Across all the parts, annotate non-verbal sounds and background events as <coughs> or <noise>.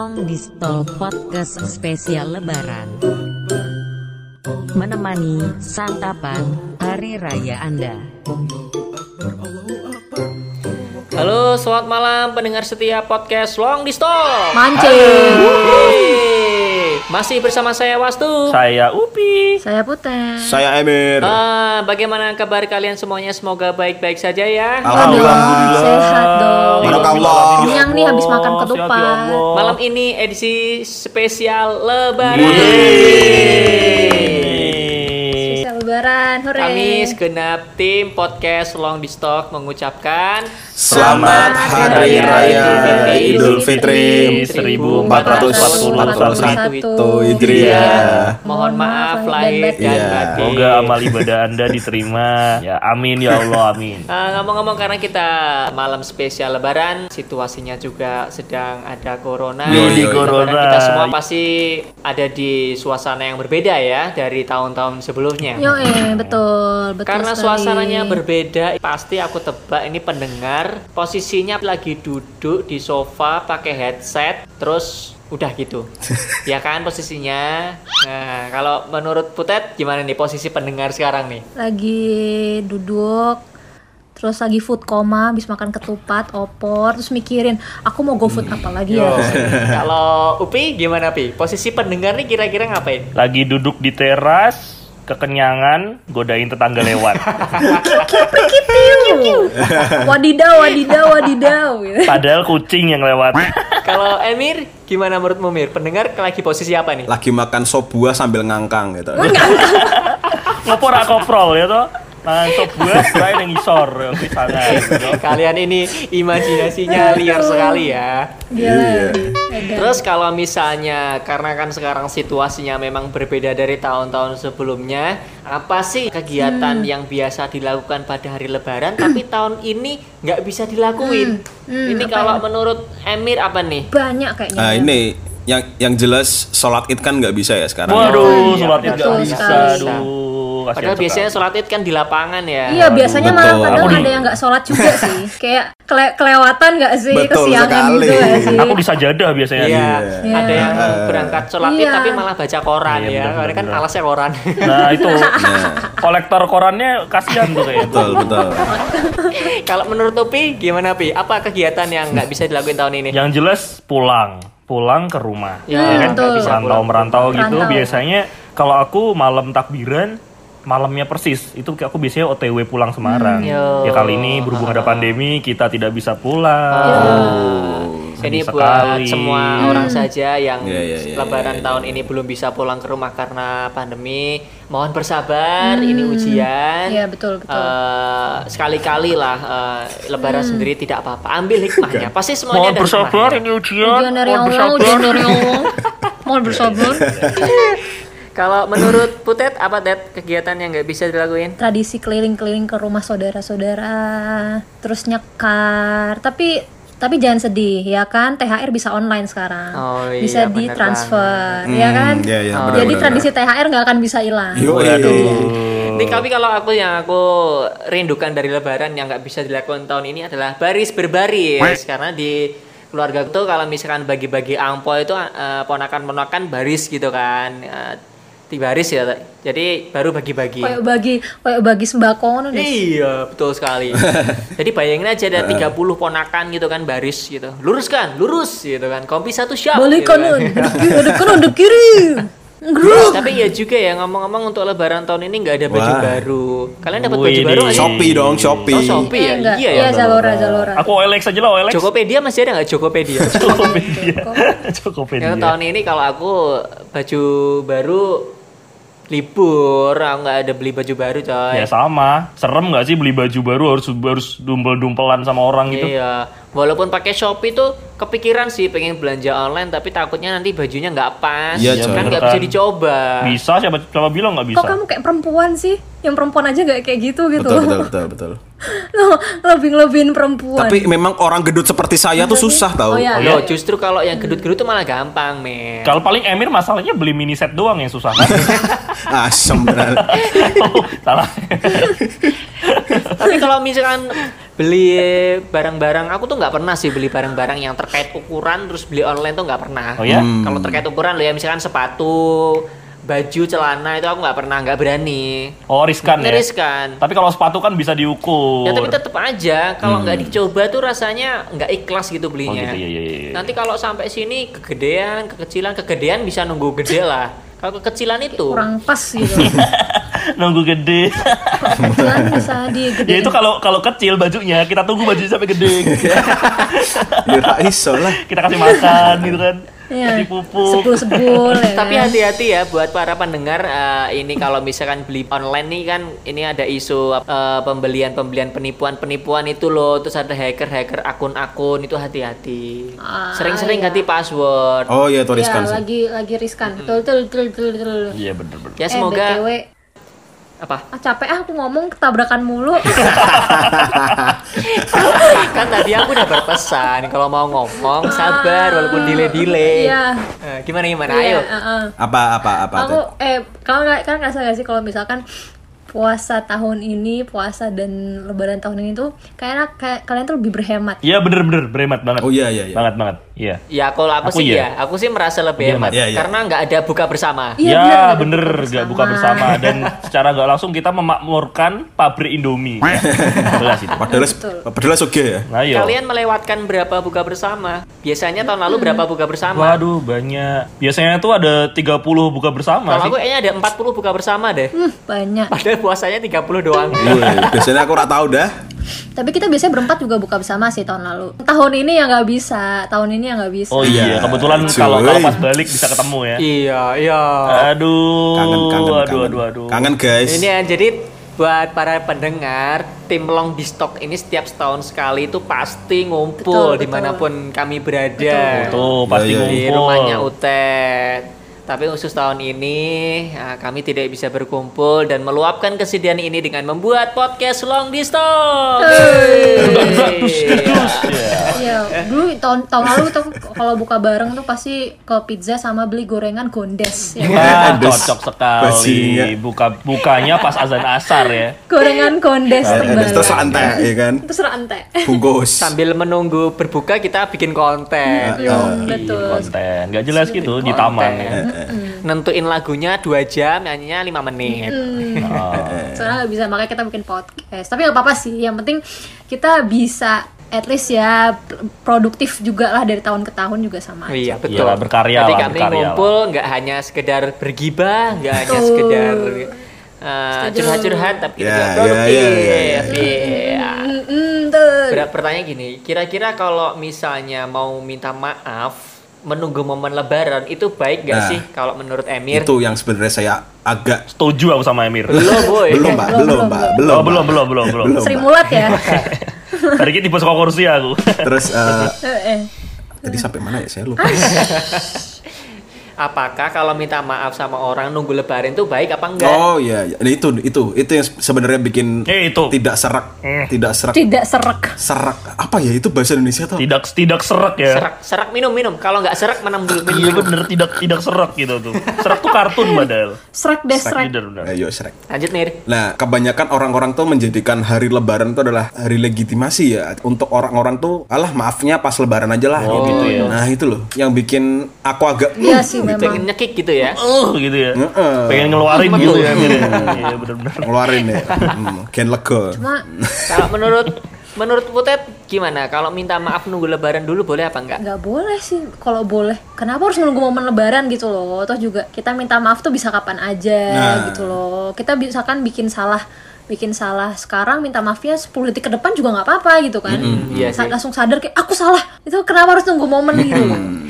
Long Distal Podcast spesial Lebaran. Menemani santapan hari raya Anda. Halo, selamat malam pendengar setia podcast Long di Stop. Mancing. Masih bersama saya Wastu. Saya Upi. Saya Putet. Saya Emir. Ah, bagaimana kabar kalian semuanya? Semoga baik-baik saja ya. Alhamdulillah. Sehat dong. Barakallah. Kenyang nih habis makan ya ketupat. Allah. Malam ini edisi spesial Lebaran. Lebaran. Hore. Kami segenap tim podcast Long di Stock mengucapkan Selamat Hari Raya Idul Fitri 1441 Hijriah. Mohon maaf lahir dan Iya. batin. Semoga amal ibadah Anda diterima. Ya, amin ya Allah, amin. Ah, ngomong-ngomong karena kita malam spesial Lebaran, situasinya juga sedang ada corona. Yoi, Lebaran corona. Kita semua pasti ada di suasana yang berbeda ya dari tahun-tahun sebelumnya. Yo eh betul betul Karena sekali. suasananya berbeda, pasti aku tebak ini pendengar posisinya lagi duduk di sofa pakai headset, terus udah gitu, <laughs> ya kan posisinya. Nah, kalau menurut Putet gimana nih posisi pendengar sekarang nih? lagi duduk terus lagi food coma habis makan ketupat opor terus mikirin aku mau go food apa lagi ya Kalau Upi gimana Pi? Posisi pendengar nih kira-kira ngapain? Lagi duduk di teras, kekenyangan, godain tetangga lewat. <laughs> wadidaw wadidaw wadidaw. Padahal kucing yang lewat. <laughs> Kalau Emir gimana menurutmu Mir? Pendengar lagi posisi apa nih? Lagi makan sop buah sambil ngangkang gitu. Ngopor koprol ya toh. Mangan sop buah, saya yang isor yang di sana. gitu. Kalian ini imajinasinya liar sekali ya. Gila. Terus kalau misalnya karena kan sekarang situasinya memang berbeda dari tahun-tahun sebelumnya, apa sih kegiatan yang biasa dilakukan pada hari Lebaran tapi tahun ini nggak bisa dilakuin? Hmm, ini apa kalau ya? menurut Emir apa nih? banyak kayaknya Nah ini yang yang jelas sholat id kan nggak bisa ya sekarang. Waduh, Iya, sholat id nggak bisa. sekali. Aduh, kasihan Padahal sekali. biasanya sholat id kan di lapangan ya. Iya biasanya malah betul. kadang Aku di- ada yang nggak sholat juga <laughs> sih Kayak kele- kelewatan nggak sih Betul Kesiangan sekali. gitu nggak sih Aku disajadah biasanya. Iya, Iya. ada yang berangkat sholat id Iya. tapi malah baca koran Iya, ya. benar, Karena kan alasnya koran. Nah, itu <laughs> kolektor korannya kasihan tuh kayaknya. Betul betul. <laughs> Kalau menurut Topi gimana Pi? Apa kegiatan yang nggak bisa dilakuin tahun ini? Yang jelas pulang, pulang ke rumah. Ya, kan betul. bisa merantau merantau gitu Merantau. biasanya kalau aku malam takbiran malamnya persis itu aku biasanya OTW pulang Semarang. Yo. Ya kali ini berhubung ada pandemi kita tidak bisa pulang. Oh. Jadi Sedih buat sekali. semua orang saja yang Iya, iya, iya, lebaran iya, iya. tahun ini belum bisa pulang ke rumah karena pandemi, mohon bersabar, ini ujian. Iya, betul, betul. Eh, sekali-kali lah eh, lebaran sendiri tidak apa-apa. Ambil hikmahnya. Pasti semuanya Mohon bersabar hikmahnya. ini ujian. Ujian dari Mohon Allah, bersabar. ujian dari Allah. Mohon bersabar. <laughs> Kalau menurut Putet apa Tet kegiatan yang nggak bisa dilakuin? Tradisi keliling-keliling ke rumah saudara-saudara, terus nyekar. Tapi tapi jangan sedih ya kan, THR bisa online sekarang. Oh, iya, bisa bener ditransfer, banget. ya kan? Hmm, iya, iya, Oh, Jadi benar, tradisi THR nggak akan bisa hilang. Ini tapi kalau aku yang aku rindukan dari Lebaran yang nggak bisa dilakukan tahun ini adalah baris berbaris karena di keluarga tuh kalau misalkan bagi-bagi angpo itu eh, ponakan-ponakan baris gitu kan Eh, di baris ya jadi baru bagi-bagi Kayak bagi kayak bagi sembako deh. Iya betul sekali <laughs> jadi bayangin aja ada 30 ponakan gitu kan baris gitu lurus kan lurus gitu kan kompi satu siap Balik gitu kan. kanan, ada kanan, ada kiri. Grup. tapi ya juga ya ngomong-ngomong untuk Lebaran tahun ini nggak ada baju Wah. baru kalian dapat baju baru nggak? Shopee dong Shopee. Oh Shopee ya? Eh, enggak. Iya ya? Iya, Zalora, Zalora. Aku OLX aja lah OLX. Jokopedia masih ada nggak Jokopedia? <laughs> Jokopedia. Jokopedia. Yang tahun ini kalau aku baju baru libur, aku nggak ada beli baju baru coy. Ya sama, serem nggak sih beli baju baru harus harus dumpel-dumpelan sama orang gitu? Iya, walaupun pakai Shopee tuh kepikiran sih pengen belanja online tapi takutnya nanti bajunya nggak pas, Iya, kan nggak Kan. bisa dicoba. Bisa siapa siapa bilang nggak bisa? Kok kamu kayak perempuan sih? Yang perempuan aja nggak kayak gitu gitu. Betul betul betul betul. Lo lebih lebihin perempuan. Tapi memang orang gedut seperti saya tuh susah tau. Oh, iya. Loh, justru kalau yang gedut-gedut tuh malah gampang, men. Kalau paling Emir masalahnya beli mini set doang yang susah kan? <laughs> Asem benar. <laughs> oh, salah. Tapi kalau misalkan beli barang-barang aku tuh nggak pernah sih beli barang-barang yang terkait ukuran terus beli online tuh nggak pernah Oh ya? kalau terkait ukuran lo ya misalkan sepatu baju celana itu aku nggak pernah nggak berani Oh riskan ya. Riskan. Tapi kalau sepatu kan bisa diukur. ya tapi tetap aja kalau nggak dicoba tuh rasanya nggak ikhlas gitu Oh belinya gitu ya ya ya. ya. nanti kalau sampai sini kegedean kekecilan kegedean bisa nunggu gede lah kalau kekecilan itu kurang pas gitu <laughs> Nunggu gede. bisa ya itu kalau kalau kecil bajunya kita tunggu baju sampai gede. gitu. <laughs> Ya iso lah. kita kasih makan gitu kan. Iya. Pupuk. sebul sebul ya <laughs> Tapi kan? hati-hati ya buat para pendengar eh, ini kalau misalkan beli online nih kan ini ada isu eh, pembelian-pembelian penipuan-penipuan itu loh terus ada hacker-hacker akun-akun itu hati-hati. Ah, Sering-sering iya. ganti password. Oh iya, itu ya riskan sih. lagi lagi riskan betul betul betul betul. Iya bener bener. Ya eh semoga btw apa? ah capek ah aku ngomong ketabrakan mulu <laughs> kan tadi aku udah berpesan kalau mau ngomong sabar walaupun delay-delay. Iya. Eh, gimana gimana? Iya, Ayo. uh-uh. Apa apa apa aku Ted? eh nggak kan ngerasa gak sih kalau misalkan puasa tahun ini puasa dan lebaran tahun ini tuh kayaknya kayak kalian tuh lebih berhemat Iya bener bener berhemat banget. Oh iya iya iya. Banget banget. Iya. Ya kalau aku, Aku sih iya. ya, aku sih merasa lebih Iya, hemat. Iya, iya. karena nggak ada buka bersama. Iya, ya bener, nggak ada bener buka nggak buka bersama. dan secara nggak langsung kita memakmurkan pabrik Indomie. <laughs> Jelas itu. Padahal padahal oke ya. Nah, iya. Kalian melewatkan berapa buka bersama? Biasanya tahun lalu berapa buka bersama? Waduh banyak. Biasanya tuh ada 30 buka bersama Kalau aku kayaknya ada 40 buka bersama deh. hmm, banyak Padahal puasanya 30 doang. Wih, biasanya aku ora tahu dah. Tapi kita biasanya berempat juga buka bersama sih tahun lalu tahun ini yang nggak bisa tahun ini yang nggak bisa Oh iya, kebetulan kalau kalau pas balik bisa ketemu ya. iya, iya. Aduh, Kangen kangen aduh, kangen. aduh, aduh. Kangen guys. Ini ya, jadi buat para pendengar, tim Long di Stock ini setiap setahun sekali itu pasti ngumpul Betul, betul. di mana pun kami berada. Tuh pasti Iya, iya, Di ngumpul. rumahnya Utet. Tapi khusus tahun ini ya, kami tidak bisa berkumpul dan meluapkan kesedihan ini dengan membuat podcast Long di Stock. Ya. Tahun tahun lalu tuh kalau buka bareng tuh pasti ke pizza sama beli gorengan gondes ya. Wah, Aduh, cocok sekali. basinya. Buka bukanya pas azan asar ya. Gorengan gondes Eh, terbalik. Terus rantai ya kan. Terus rantai. Bungkus. Sambil menunggu berbuka kita bikin konten. Iya, Ih, betul. Konten, nggak jelas gitu di taman ya. Nentuin lagunya 2 jam, nyanyinya 5 menit. Oh. Soalnya nggak bisa makanya kita bikin podcast. Tapi nggak apa-apa sih. Yang penting kita bisa at least ya produktif juga lah dari tahun ke tahun juga sama. Oh aja. iya betul. Iyalah, berkarya Jadi lah, kami berkarya ngumpul nggak hanya sekedar bergibah, nggak hanya sekedar uh, curhat-curhat, tapi kita Ya, juga ya, produktif. ya, ya, ya. Iya. Mm, mm, tuh. Ber- Pertanyaan gini, kira-kira kalau misalnya mau minta maaf menunggu momen Lebaran itu baik gak Nah, sih kalau menurut Emir? Itu yang sebenarnya saya agak Setuju aku sama Emir. Belum boy. belum, Mbak. Belum, Belum, belum, Mbak. belum. Belum. Oh, belum, belum, belum, belum. Belum. Sri. Mulat ya. <laughs> Tadi kita tipe kursi aku. Terus eh, Eh, eh. tadi sampai mana ya? Saya lupa. <laughs> Apakah kalau minta maaf sama orang nunggu Lebaran itu baik apa enggak? Oh iya, iya. Nah, itu itu itu yang sebenarnya bikin Eh, itu. tidak serak, Eh. tidak serak, Tidak serak. serak. Apa ya itu bahasa Indonesia tuh? Tidak tidak serak ya. Serak, serak minum minum. Kalau nggak serak menam dulu Iya bener tidak tidak serak gitu tuh. Serak tuh kartun padahal. Serak deh serak. Bener. Ayo serak. Lanjut Mir. Nah, kebanyakan orang-orang tuh menjadikan hari Lebaran itu adalah hari legitimasi ya. Untuk orang-orang tuh, alah maafnya pas Lebaran aja lah. Oh, gitu ya. Nah itu loh, yang bikin aku agak Iya sih memang. Pengen nyekik gitu ya. Oh gitu ya. Heeh. Pengen ngeluarin gitu ya ya. Iya bener-bener. ngeluarin ya. <laughs> Hmm, Gen lega. Cuma Kalau menurut menurut Putet gimana? Kalau minta maaf nunggu Lebaran dulu boleh apa enggak? nggak boleh sih kalau boleh. Kenapa harus nunggu momen Lebaran gitu loh? Toh juga kita minta maaf tuh bisa kapan aja Nah. gitu loh. Kita bisa kan bikin salah bikin salah sekarang minta maafnya 10 detik ke depan juga nggak apa-apa gitu kan iya Sa- sih. langsung sadar kayak aku salah itu kenapa harus nunggu momen gitu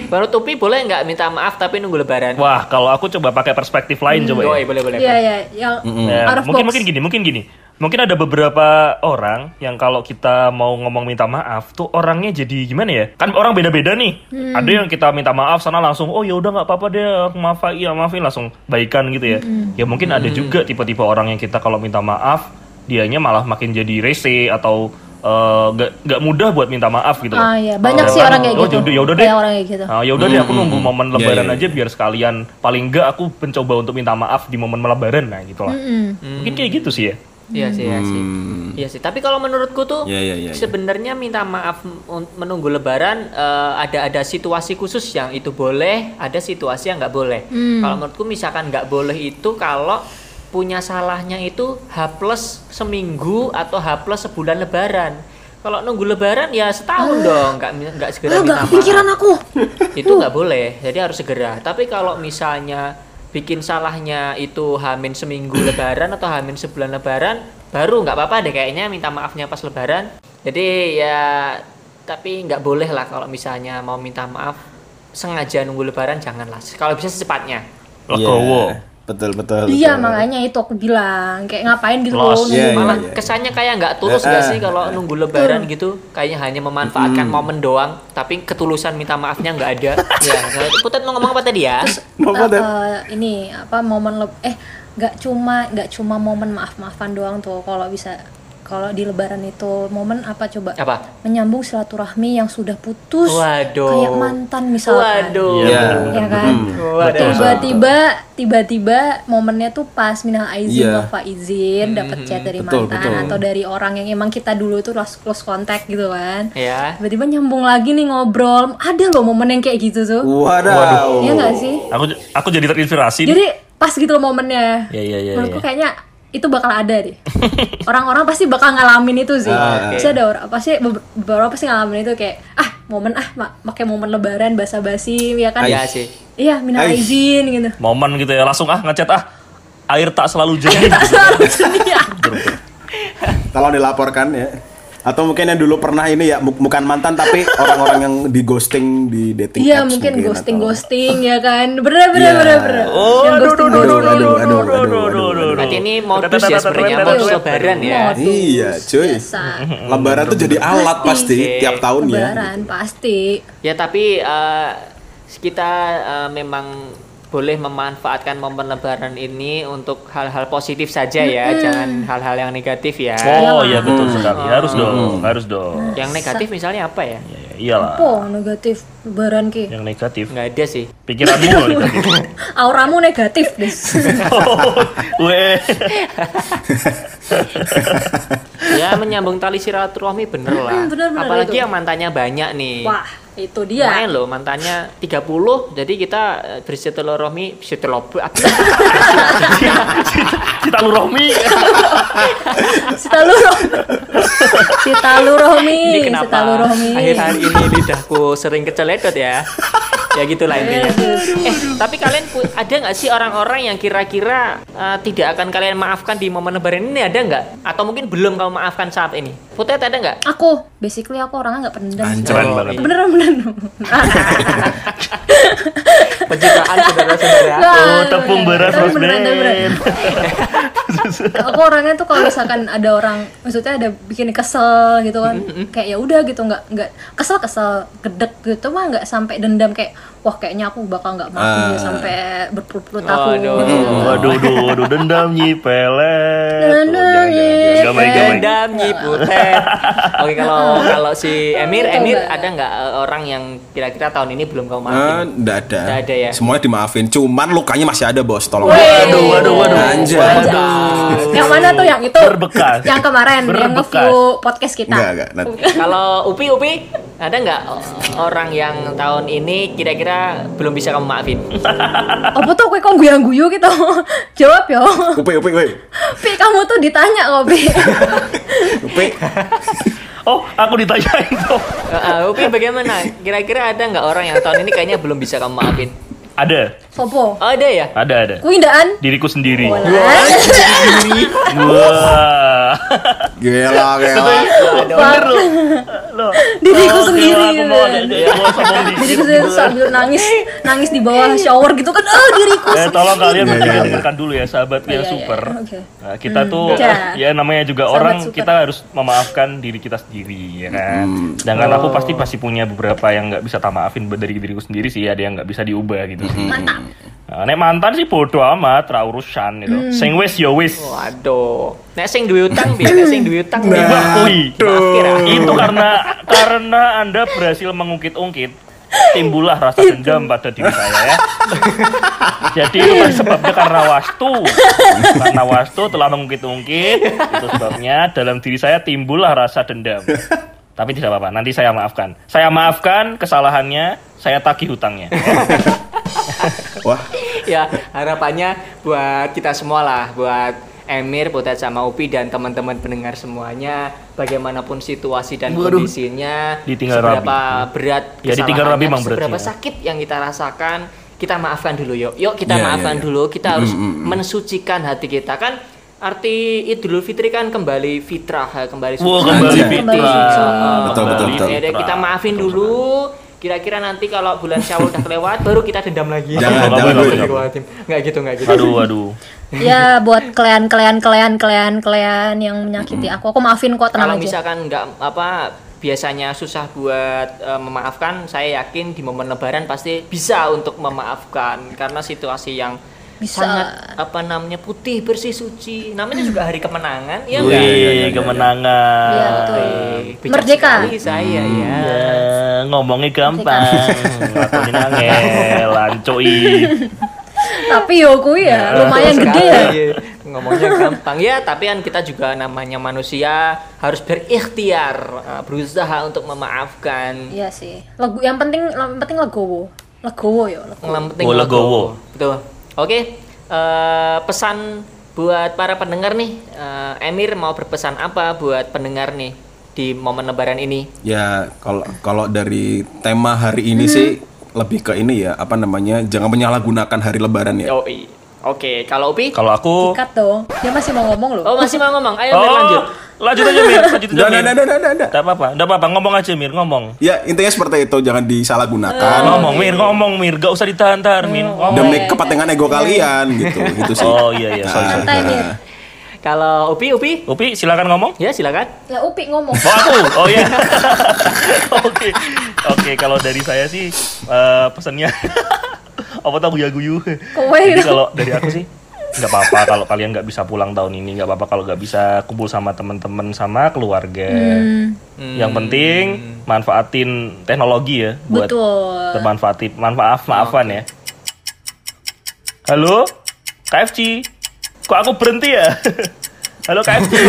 Baru Tupi boleh nggak minta maaf tapi nunggu Lebaran? Wah kalau aku coba pakai perspektif lain coba ya. Yoi, boleh boleh. iya iya yang Ya, out of mungkin box. mungkin gini, mungkin gini. Mungkin ada beberapa orang yang kalau kita mau ngomong minta maaf tuh orangnya jadi gimana ya? Kan orang beda-beda nih. Hmm. Ada yang kita minta maaf sana langsung oh ya udah nggak apa-apa deh, aku maafin, iya maafin langsung baikan gitu ya. Hmm. Ya mungkin ada juga tipe-tipe orang yang kita kalau minta maaf dianya malah makin jadi rese atau eh, nggak nggak mudah buat minta maaf gitu. loh. ah iya banyak Oh, sih orang kayak oh, gitu yaudah- yaudah deh. Banyak orang kayak gitu Nah, ya udah deh aku nunggu momen Iya, lebaran iya, aja biar sekalian paling enggak aku mencoba untuk minta maaf di momen lebaran nah gitu lah. Mm-mm. Mungkin kayak gitu sih ya. Iya sih, iya sih. Hmm. Iya sih. Tapi kalau menurutku tuh Iya, iya, iya, iya. sebenarnya minta maaf un- menunggu Lebaran eh, ada ada situasi khusus yang itu boleh, ada situasi yang nggak boleh. Kalau menurutku misalkan nggak boleh itu kalau punya salahnya itu H plus seminggu atau H plus sebulan Lebaran. Kalau nunggu Lebaran ya setahun dong, nggak nggak segera Ah, nggak minta kepikiran maaf. aku. Itu nggak boleh, jadi harus segera. Tapi kalau misalnya bikin salahnya itu hamin seminggu lebaran atau hamin sebulan lebaran, baru nggak apa-apa deh kayaknya minta maafnya pas lebaran. Jadi ya tapi nggak boleh lah kalau misalnya mau minta maaf sengaja nunggu lebaran janganlah. Kalau bisa secepatnya. Legowo. Iya, Betul betul. Iya betul. makanya itu aku bilang kayak ngapain gitu loh iya, Malah iya. kesannya kayak nggak tulus Eh, nggak eh, sih kalau nunggu lebaran gitu, kayaknya hanya memanfaatkan momen doang, tapi ketulusan minta maafnya nggak ada. <laughs> ya, Putet mau ngomong apa tadi ya? <laughs> Mau Eh, Putet? eh, ini apa momen leb- eh nggak cuma nggak cuma momen maaf maafan doang tuh kalau bisa kalau di lebaran itu momen apa coba Apa? menyambung silaturahmi yang sudah putus Waduh. kayak mantan misalkan Waduh. Iya. ya kan Waduh. tiba-tiba tiba-tiba momennya tuh pas minal aizin Iya. wafa izin dapat chat dari Betul, mantan betul. atau dari orang yang emang kita dulu tuh close, close contact gitu kan Ya. tiba-tiba nyambung lagi nih ngobrol ada loh momen yang kayak gitu tuh Waduh. Iya nggak sih Aku aku jadi terinspirasi. jadi pas gitu loh momennya Iya, iya, iya, menurutku iya. kayaknya itu bakal ada deh <laughs> orang-orang pasti bakal ngalamin itu sih Ah. Pasti ada orang pasti be- beberapa pasti ngalamin itu kayak ah momen ah ma- pakai momen lebaran basa-basi ya kan Iya sih. iya minal Ais. izin gitu Momen gitu ya langsung ah ngechat ah air tak selalu jernih. <laughs> Iya. Kalau dilaporkan ya. Atau mungkin yang dulu pernah ini ya bu- bukan mantan tapi <laughs> orang-orang yang di ghosting di dating Iya apps mungkin ghosting atau- ghosting ya kan bener bener Iya. bener bener Oh, yang aduh, ghosting aduh, aduh, ghosting aduh, aduh, aduh, aduh, aduh, aduh. Berarti ini modus ya sebenarnya modus lebaran ya. Iya, cuy. <laughs> Lebaran tuh jadi alat pasti tiap tahun ya. lebaran pasti Ya tapi eh, kita eh, memang boleh memanfaatkan momen lebaran ini untuk hal-hal positif saja ya, jangan hal-hal yang negatif ya. Oh iya betul sekali. Harus dong, harus dong. Yang negatif misalnya apa ya? Ya, ya, iyalah. po negatif lebaran ki Yang negatif. Nggak ada sih. Pikiranmu loh <laughs> negatif. auramu negatif des Weh. Ya menyambung tali silaturahmi bener lah. bener, bener Apalagi itu. yang mantannya banyak nih. wah itu dia. Lumayan loh mantannya 30 jadi kita eh, bersilaturahmi bersilaturahmi Cita lu <laughs> Rohmi. Sitalu Rohmi Sitalu Rohmi ini kenapa? Sitalu Rohmi akhir-akhir ini lidahku sering keceledot ya. Ya gitulah intinya. Eh tapi kalian ada nggak sih orang-orang yang kira-kira eh, tidak akan kalian maafkan di momen lebaran ini? Ada nggak? Atau mungkin belum kamu maafkan saat ini Putet ada nggak aku basically aku orangnya nggak pendendam. Keren Oh, banget. iya. beneran beneran <laughs> pencitraan saudara-saudara Oh, tepung beras aku orangnya tuh kalau misalkan ada orang maksudnya ada bikin kesel gitu kan kayak ya udah gitu nggak nggak kesel kesel gedek gitu mah nggak sampai dendam kayak wah kayaknya aku bakal nggak dia Ah. sampai berpuluh-puluh tahun Waduh. gitu. Waduh, waduh, waduh, dendam nyipelet. Dendam Baik. Dendam nyiputet. Oke kalau kalau si Emir. Emir ada nggak eh, orang yang kira-kira tahun ini belum kamu Eh, maafin? nggak ada. Nggak ada ya? Semuanya dimaafin. Cuman lukanya masih ada, Bos. Tolong. Waduh, waduh, waduh. Anjay. Anjas. yang mana tuh yang itu Berbekas. yang kemarin yang nge-view podcast kita Enggak, enggak. Nanti. Kalau Upi Upi ada nggak orang yang tahun ini kira-kira belum bisa kamu maafin? <laughs> apa tuh kue kok guyang-guyu gitu <laughs> jawab yo Upi, upi, upi. Pi kamu tuh ditanya kok Pi <laughs> Upi. Oh, aku ditanyain tuh. Eh, eh, Upi bagaimana? Kira-kira ada nggak orang yang tahun ini kayaknya belum bisa kamu maafin? Ada, Sopo Oh, ada ya? ada, ada. Kuindaan Diriku sendiri. Wah. Gila, gila. Bener loh. Loh. Diriku Oh, sendiri, gila, Aku mau ada, ya, mau sombong dikit. diriku sendiri sambil nangis nangis di bawah shower gitu kan oh diriku Eh, tolong kalian Iya, bertiga iya, iya. dengarkan dulu ya sahabat Iya, yang iya, super. iya. Nah, kita tuh Ya. ya namanya juga Sahabat orang super. kita harus memaafkan diri kita sendiri ya kan. Sedangkan aku pasti pasti punya beberapa yang nggak bisa tak maafin dari diriku sendiri sih ada yang nggak bisa diubah gitu. Mantap Nah, nek mantan sih bodoh amat, ra urusan gitu. Sing wis ya wis. Waduh. Nek sing duwe utang piye? <coughs> Nek sing duwe utang piye? Kira. Itu karena karena Anda berhasil mengungkit-ungkit timbullah rasa dendam pada diri saya ya. <laughs> Jadi itu kan sebabnya karena wastu. Karena wastu telah mengungkit-ungkit, itu sebabnya dalam diri saya timbullah rasa dendam. Tapi tidak apa-apa, nanti saya maafkan. Saya maafkan kesalahannya, saya tagih hutangnya. <laughs> Wah, ya harapannya buat kita semua lah buat Emir, Butet sama Upi dan teman-teman pendengar semuanya bagaimanapun situasi dan Waduh. kondisinya Ditinggal seberapa berat Ya, ditinggal Rabi emang berat seberapa ya. sakit yang kita rasakan kita maafkan dulu yuk yuk kita Iya, maafkan iya, iya. dulu kita harus mensucikan hati kita kan arti Idul Fitri kan kembali fitrah kembali suci. Wah, kembali fitrah. suci. Betul, betul, Kembali betul. Ya kita maafin dulu. kira-kira nanti kalau bulan Syawal udah kelewat <laughs> baru kita dendam lagi. Jangan, jangan, Astagfirullahaladzim. nggak gitu nggak gitu. Aduh, aduh. ya buat kalian kalian kalian kalian kalian yang menyakiti aku. Aku maafin kok kalau tenang aja. misalkan nggak apa biasanya susah buat eh, memaafkan saya yakin di momen lebaran pasti bisa untuk memaafkan. Karena situasi yang Bisa. sangat apa namanya putih bersih suci namanya juga hari kemenangan ya Iya, iya, iya, Wih, iya. kemenangan. Iya, betul. Wih, Merdeka. sekali saya ya Ya, ngomongnya gampang, ngelakuin angel, lancoi. tapi yo kui ya lumayan Betul gede ya ngomongnya gampang ya tapi kan kita juga namanya manusia harus berikhtiar eh, berusaha untuk memaafkan iya sih lagu yang penting yang penting legowo legowo yo legowo. yang penting Oh, legowo. betul oke eh, pesan buat para pendengar nih eh, Emir mau berpesan apa buat pendengar nih di momen lebaran ini? Ya kalau kalau dari tema hari ini sih lebih ke ini ya, apa namanya? Jangan menyalahgunakan hari lebaran ya. Yoi. oke kalau Upi? Kalau aku Cut dong. Dia masih mau ngomong loh. Oh masih mau ngomong. Ayo Oh, lanjut lanjut aja Mir, lanjut aja Mir. udah, udah, udah. Enggak apa-apa, enggak apa-apa, ngomong aja Mir, ngomong. Ya, intinya seperti itu, jangan disalahgunakan Ngomong Mir, ngomong Mir, gak usah ditahan-tahan Mir. Ngomong. demi kepentingan ego kalian gitu. Itu sih. Oh iya iya, sorry, sorry. santai Mir kalau Upi Upi Upi, silakan ngomong. ya silakan ya upi ngomong Oh aku, oh iya. <laughs> Oke, oke. Kalau dari saya sih eh, pesannya <laughs> apa tau guyu guyu. Kowe Jadi gitu. kalau dari aku sih nggak apa-apa kalau kalian nggak bisa pulang tahun ini nggak apa-apa kalau nggak bisa kumpul sama teman-teman sama keluarga. Yang penting manfaatin teknologi ya buat betul bermanfaatin manfaat maafan ya. Halo, KFC. Kok aku berhenti ya? <laughs> Halo KFC. <laughs>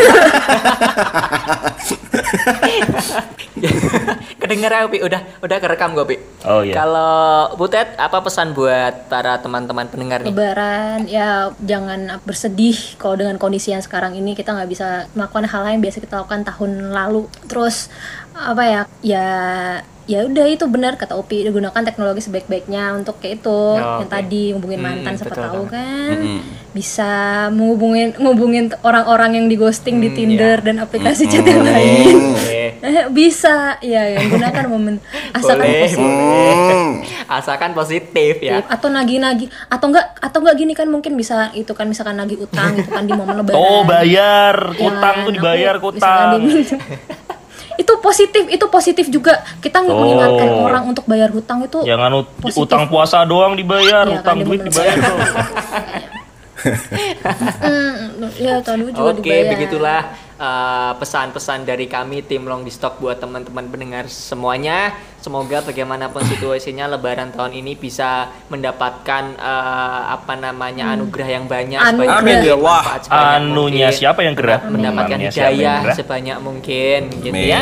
kedengar ya Upi udah udah kerekam gue Upi Oh iya. Kalau Butet, apa pesan buat para teman-teman pendengar nih? Lebaran ya jangan bersedih kalau dengan kondisi yang sekarang ini kita nggak bisa melakukan hal yang biasa kita lakukan tahun lalu terus apa ya ya ya udah itu benar kata Upi gunakan teknologi sebaik-baiknya untuk kayak itu Oh, yang oke. tadi ngubungin Hmm, mantan siapa betul tahu banget. kan bisa menghubungin ngubungin orang-orang yang di ghosting di Hmm, Tinder ya. dan aplikasi chat yang lain Eh, bisa ya yang gunakan momen <laughs> asalkan boleh, positif boleh. Asalkan positif ya. atau nagih-nagih atau enggak atau enggak gini kan mungkin bisa itu kan misalkan nagih utang gitu kan di momen <laughs> lebaran Oh bayar, Ya utang tuh dibayar utang. <laughs> itu positif itu positif juga kita Oh. mengingatkan orang untuk bayar hutang itu Jangan ut- Positif. utang puasa doang dibayar, Iya utang kan, duit di dibayar. Hmm, ya tahun juga Oke, dibayar. begitulah uh, pesan-pesan dari kami tim Long di Stock buat teman-teman pendengar semuanya. Semoga bagaimanapun situasinya Lebaran tahun ini bisa mendapatkan uh, apa namanya anugerah yang banyak. Anugerah. sebanyak Amin, ya Allah. sebanyak Anunya mungkin, siapa yang gerah? Mendapatkan yang hidayah sebanyak mungkin, gitu Amin. ya.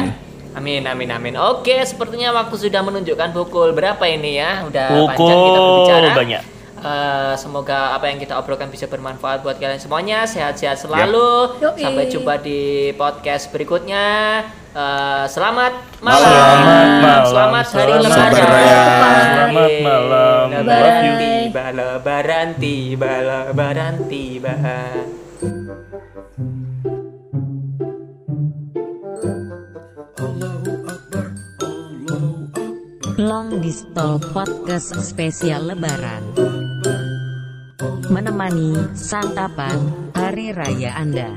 Amin, amin, amin. Oke, sepertinya waktu sudah menunjukkan pukul berapa ini ya? Udah panjang kita Pukul berbicara. banyak. Eh, semoga apa yang kita obrolkan bisa bermanfaat buat kalian semuanya. Sehat-sehat selalu. Yoi. Sampai jumpa di podcast berikutnya. Eh, selamat malam. Selamat malam. Selamat hari Selamat lebaran. Lebaran. Selamat malam. Lebaran tiba, lebaran tiba, lebaran tiba. Long Distal Podcast spesial Lebaran. Menemani santapan hari raya Anda.